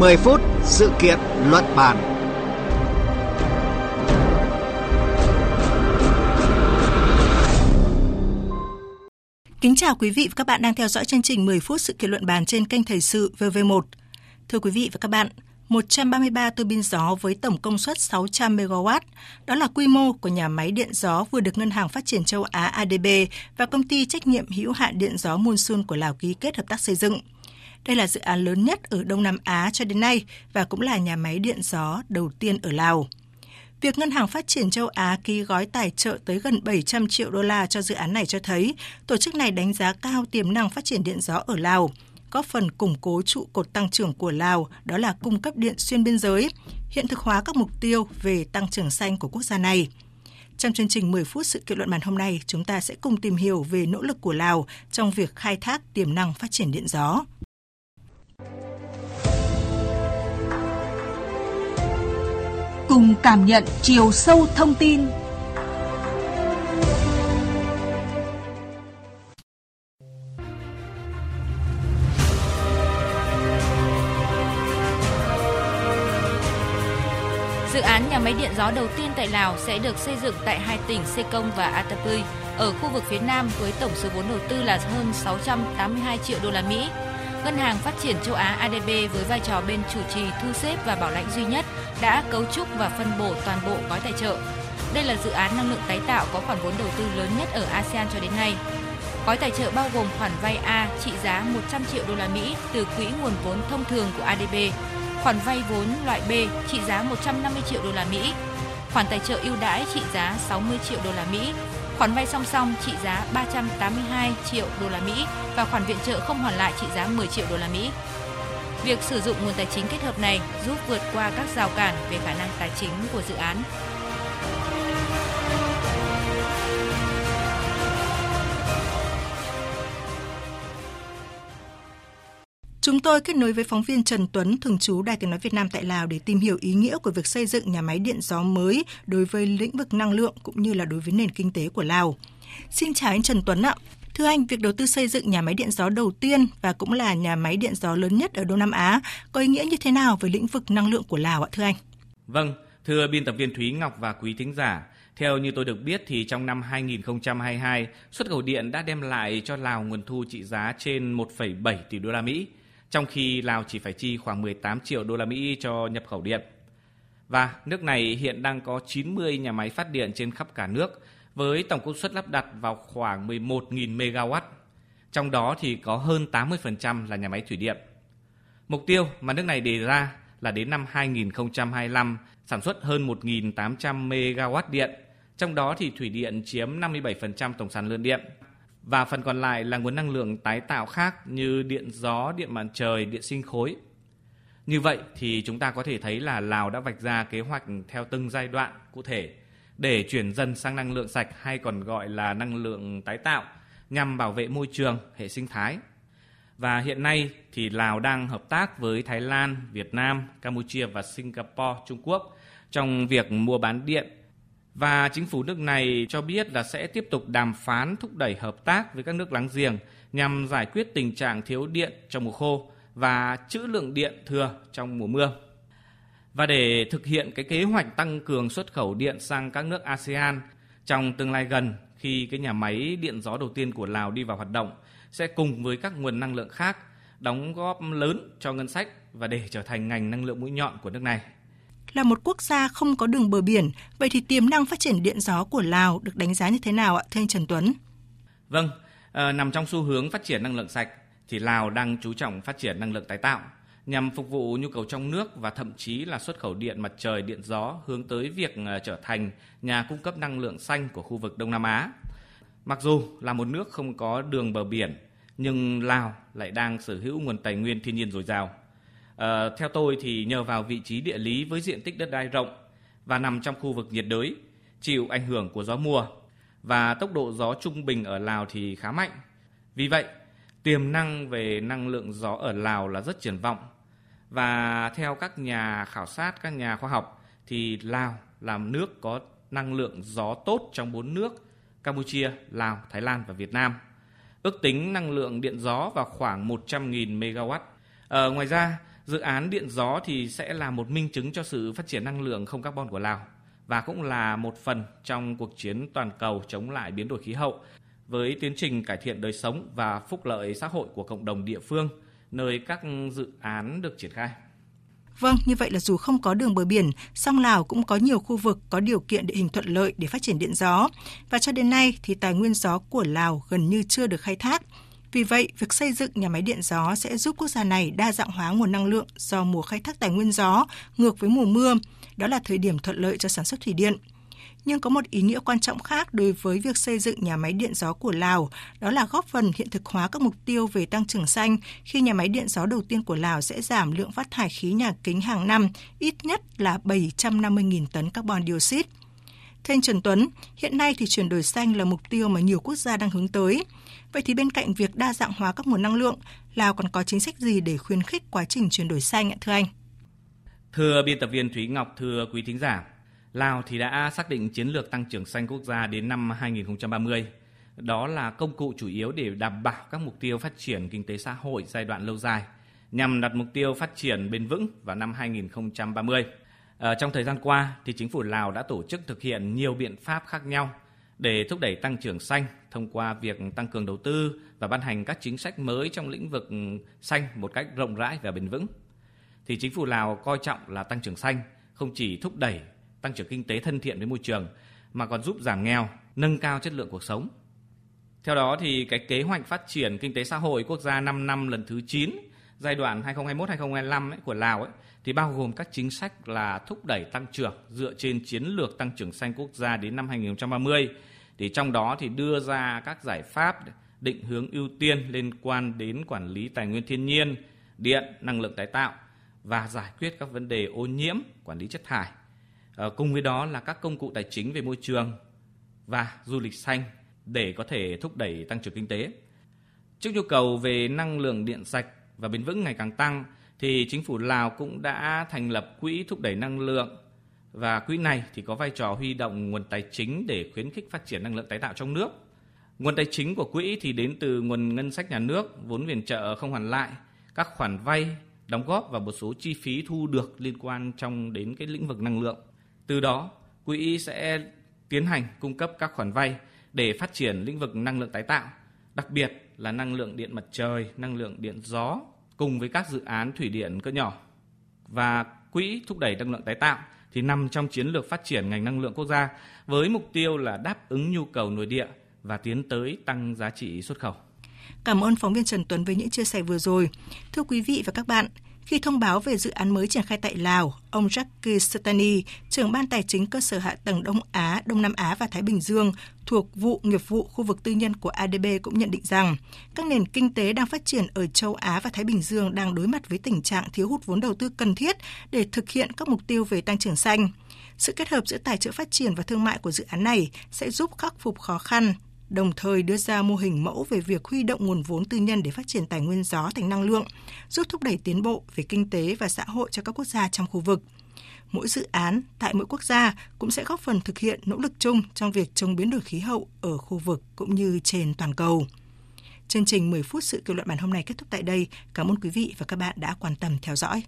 10 phút sự kiện luận bàn. Kính chào quý vị và các bạn đang theo dõi chương trình 10 phút sự kiện luận bàn trên kênh Thời sự VV1. Thưa quý vị và các bạn, 133 tua bin gió với tổng công suất 600 MW. Đó là quy mô của nhà máy điện gió vừa được Ngân hàng Phát triển châu Á ADB và công ty trách nhiệm hữu hạn điện gió Monsun của Lào ký kết hợp tác xây dựng. Đây là dự án lớn nhất ở Đông Nam Á cho đến nay và cũng là nhà máy điện gió đầu tiên ở Lào. Việc Ngân hàng Phát triển châu Á ký gói tài trợ tới gần 700 triệu đô la cho dự án này cho thấy tổ chức này đánh giá cao tiềm năng phát triển điện gió ở Lào, góp phần củng cố trụ cột tăng trưởng của Lào, đó là cung cấp điện xuyên biên giới, hiện thực hóa các mục tiêu về tăng trưởng xanh của quốc gia này. Trong chương trình 10 phút sự kiện luận bàn hôm nay, chúng ta sẽ cùng tìm hiểu về nỗ lực của Lào trong việc khai thác tiềm năng phát triển điện gió. Cùng cảm nhận chiều sâu thông tin Dự án nhà máy điện gió đầu tiên tại Lào sẽ được xây dựng tại hai tỉnh Sekong và Atapui, ở khu vực phía Nam với tổng số vốn đầu tư là hơn 682 triệu đô la Mỹ. Ngân hàng Phát triển châu Á ADB với vai trò bên chủ trì thu xếp và bảo lãnh duy nhất đã cấu trúc và phân bổ toàn bộ gói tài trợ. Đây là dự án năng lượng tái tạo có khoản vốn đầu tư lớn nhất ở ASEAN cho đến nay. Gói tài trợ bao gồm khoản vay A trị giá 100 triệu đô la Mỹ từ quỹ nguồn vốn thông thường của ADB khoản vay vốn loại B trị giá 150 triệu đô la Mỹ, khoản tài trợ ưu đãi trị giá 60 triệu đô la Mỹ, khoản vay song song trị giá 382 triệu đô la Mỹ và khoản viện trợ không hoàn lại trị giá 10 triệu đô la Mỹ. Việc sử dụng nguồn tài chính kết hợp này giúp vượt qua các rào cản về khả năng tài chính của dự án Chúng tôi kết nối với phóng viên Trần Tuấn, thường trú Đài Tiếng Nói Việt Nam tại Lào để tìm hiểu ý nghĩa của việc xây dựng nhà máy điện gió mới đối với lĩnh vực năng lượng cũng như là đối với nền kinh tế của Lào. Xin chào anh Trần Tuấn ạ. Thưa anh, việc đầu tư xây dựng nhà máy điện gió đầu tiên và cũng là nhà máy điện gió lớn nhất ở Đông Nam Á có ý nghĩa như thế nào với lĩnh vực năng lượng của Lào ạ thưa anh? Vâng, thưa biên tập viên Thúy Ngọc và quý thính giả, theo như tôi được biết thì trong năm 2022, xuất khẩu điện đã đem lại cho Lào nguồn thu trị giá trên 1,7 tỷ đô la Mỹ, trong khi Lào chỉ phải chi khoảng 18 triệu đô la Mỹ cho nhập khẩu điện. Và nước này hiện đang có 90 nhà máy phát điện trên khắp cả nước với tổng công suất lắp đặt vào khoảng 11.000 MW. Trong đó thì có hơn 80% là nhà máy thủy điện. Mục tiêu mà nước này đề ra là đến năm 2025 sản xuất hơn 1.800 MW điện, trong đó thì thủy điện chiếm 57% tổng sản lượng điện và phần còn lại là nguồn năng lượng tái tạo khác như điện gió, điện mặt trời, điện sinh khối. Như vậy thì chúng ta có thể thấy là Lào đã vạch ra kế hoạch theo từng giai đoạn cụ thể để chuyển dần sang năng lượng sạch hay còn gọi là năng lượng tái tạo nhằm bảo vệ môi trường, hệ sinh thái. Và hiện nay thì Lào đang hợp tác với Thái Lan, Việt Nam, Campuchia và Singapore, Trung Quốc trong việc mua bán điện và chính phủ nước này cho biết là sẽ tiếp tục đàm phán thúc đẩy hợp tác với các nước láng giềng nhằm giải quyết tình trạng thiếu điện trong mùa khô và trữ lượng điện thừa trong mùa mưa. Và để thực hiện cái kế hoạch tăng cường xuất khẩu điện sang các nước ASEAN trong tương lai gần, khi cái nhà máy điện gió đầu tiên của Lào đi vào hoạt động, sẽ cùng với các nguồn năng lượng khác đóng góp lớn cho ngân sách và để trở thành ngành năng lượng mũi nhọn của nước này là một quốc gia không có đường bờ biển, vậy thì tiềm năng phát triển điện gió của Lào được đánh giá như thế nào ạ, thưa anh Trần Tuấn? Vâng, à, nằm trong xu hướng phát triển năng lượng sạch thì Lào đang chú trọng phát triển năng lượng tái tạo nhằm phục vụ nhu cầu trong nước và thậm chí là xuất khẩu điện mặt trời, điện gió hướng tới việc ờ, trở thành nhà cung cấp năng lượng xanh của khu vực Đông Nam Á. Mặc dù là một nước không có đường bờ biển, nhưng Lào lại đang sở hữu nguồn tài nguyên thiên nhiên dồi dào À, theo tôi thì nhờ vào vị trí địa lý với diện tích đất đai rộng và nằm trong khu vực nhiệt đới, chịu ảnh hưởng của gió mùa và tốc độ gió trung bình ở Lào thì khá mạnh. Vì vậy, tiềm năng về năng lượng gió ở Lào là rất triển vọng. Và theo các nhà khảo sát, các nhà khoa học thì Lào là nước có năng lượng gió tốt trong bốn nước Campuchia, Lào, Thái Lan và Việt Nam. Ước tính năng lượng điện gió vào khoảng 100.000 MW. Ờ, ngoài ra, Dự án điện gió thì sẽ là một minh chứng cho sự phát triển năng lượng không carbon của Lào và cũng là một phần trong cuộc chiến toàn cầu chống lại biến đổi khí hậu với tiến trình cải thiện đời sống và phúc lợi xã hội của cộng đồng địa phương nơi các dự án được triển khai. Vâng, như vậy là dù không có đường bờ biển, song Lào cũng có nhiều khu vực có điều kiện địa hình thuận lợi để phát triển điện gió. Và cho đến nay thì tài nguyên gió của Lào gần như chưa được khai thác. Vì vậy, việc xây dựng nhà máy điện gió sẽ giúp quốc gia này đa dạng hóa nguồn năng lượng do mùa khai thác tài nguyên gió ngược với mùa mưa. Đó là thời điểm thuận lợi cho sản xuất thủy điện nhưng có một ý nghĩa quan trọng khác đối với việc xây dựng nhà máy điện gió của Lào, đó là góp phần hiện thực hóa các mục tiêu về tăng trưởng xanh khi nhà máy điện gió đầu tiên của Lào sẽ giảm lượng phát thải khí nhà kính hàng năm ít nhất là 750.000 tấn carbon dioxide. Thanh Trần Tuấn, hiện nay thì chuyển đổi xanh là mục tiêu mà nhiều quốc gia đang hướng tới. Vậy thì bên cạnh việc đa dạng hóa các nguồn năng lượng, Lào còn có chính sách gì để khuyến khích quá trình chuyển đổi xanh ạ thưa anh? Thưa biên tập viên Thúy Ngọc, thưa quý thính giả, Lào thì đã xác định chiến lược tăng trưởng xanh quốc gia đến năm 2030. Đó là công cụ chủ yếu để đảm bảo các mục tiêu phát triển kinh tế xã hội giai đoạn lâu dài, nhằm đặt mục tiêu phát triển bền vững vào năm 2030. Ở ờ, trong thời gian qua, thì chính phủ Lào đã tổ chức thực hiện nhiều biện pháp khác nhau để thúc đẩy tăng trưởng xanh thông qua việc tăng cường đầu tư và ban hành các chính sách mới trong lĩnh vực xanh một cách rộng rãi và bền vững. Thì chính phủ Lào coi trọng là tăng trưởng xanh không chỉ thúc đẩy tăng trưởng kinh tế thân thiện với môi trường mà còn giúp giảm nghèo, nâng cao chất lượng cuộc sống. Theo đó thì cái kế hoạch phát triển kinh tế xã hội quốc gia 5 năm lần thứ 9 giai đoạn 2021-2025 của Lào ấy, thì bao gồm các chính sách là thúc đẩy tăng trưởng dựa trên chiến lược tăng trưởng xanh quốc gia đến năm 2030. Thì trong đó thì đưa ra các giải pháp định hướng ưu tiên liên quan đến quản lý tài nguyên thiên nhiên, điện, năng lượng tái tạo và giải quyết các vấn đề ô nhiễm, quản lý chất thải À, cùng với đó là các công cụ tài chính về môi trường và du lịch xanh để có thể thúc đẩy tăng trưởng kinh tế. Trước nhu cầu về năng lượng điện sạch và bền vững ngày càng tăng thì chính phủ Lào cũng đã thành lập quỹ thúc đẩy năng lượng và quỹ này thì có vai trò huy động nguồn tài chính để khuyến khích phát triển năng lượng tái tạo trong nước. Nguồn tài chính của quỹ thì đến từ nguồn ngân sách nhà nước, vốn viện trợ không hoàn lại, các khoản vay, đóng góp và một số chi phí thu được liên quan trong đến cái lĩnh vực năng lượng. Từ đó, quỹ sẽ tiến hành cung cấp các khoản vay để phát triển lĩnh vực năng lượng tái tạo, đặc biệt là năng lượng điện mặt trời, năng lượng điện gió cùng với các dự án thủy điện cỡ nhỏ. Và quỹ thúc đẩy năng lượng tái tạo thì nằm trong chiến lược phát triển ngành năng lượng quốc gia với mục tiêu là đáp ứng nhu cầu nội địa và tiến tới tăng giá trị xuất khẩu. Cảm ơn phóng viên Trần Tuấn với những chia sẻ vừa rồi. Thưa quý vị và các bạn, khi thông báo về dự án mới triển khai tại Lào, ông Jackie Stani, trưởng ban tài chính cơ sở hạ tầng Đông Á, Đông Nam Á và Thái Bình Dương thuộc vụ nghiệp vụ khu vực tư nhân của ADB cũng nhận định rằng các nền kinh tế đang phát triển ở châu Á và Thái Bình Dương đang đối mặt với tình trạng thiếu hụt vốn đầu tư cần thiết để thực hiện các mục tiêu về tăng trưởng xanh. Sự kết hợp giữa tài trợ phát triển và thương mại của dự án này sẽ giúp khắc phục khó khăn, đồng thời đưa ra mô hình mẫu về việc huy động nguồn vốn tư nhân để phát triển tài nguyên gió thành năng lượng, giúp thúc đẩy tiến bộ về kinh tế và xã hội cho các quốc gia trong khu vực. Mỗi dự án tại mỗi quốc gia cũng sẽ góp phần thực hiện nỗ lực chung trong việc chống biến đổi khí hậu ở khu vực cũng như trên toàn cầu. Chương trình 10 phút sự kiện luận bản hôm nay kết thúc tại đây. Cảm ơn quý vị và các bạn đã quan tâm theo dõi.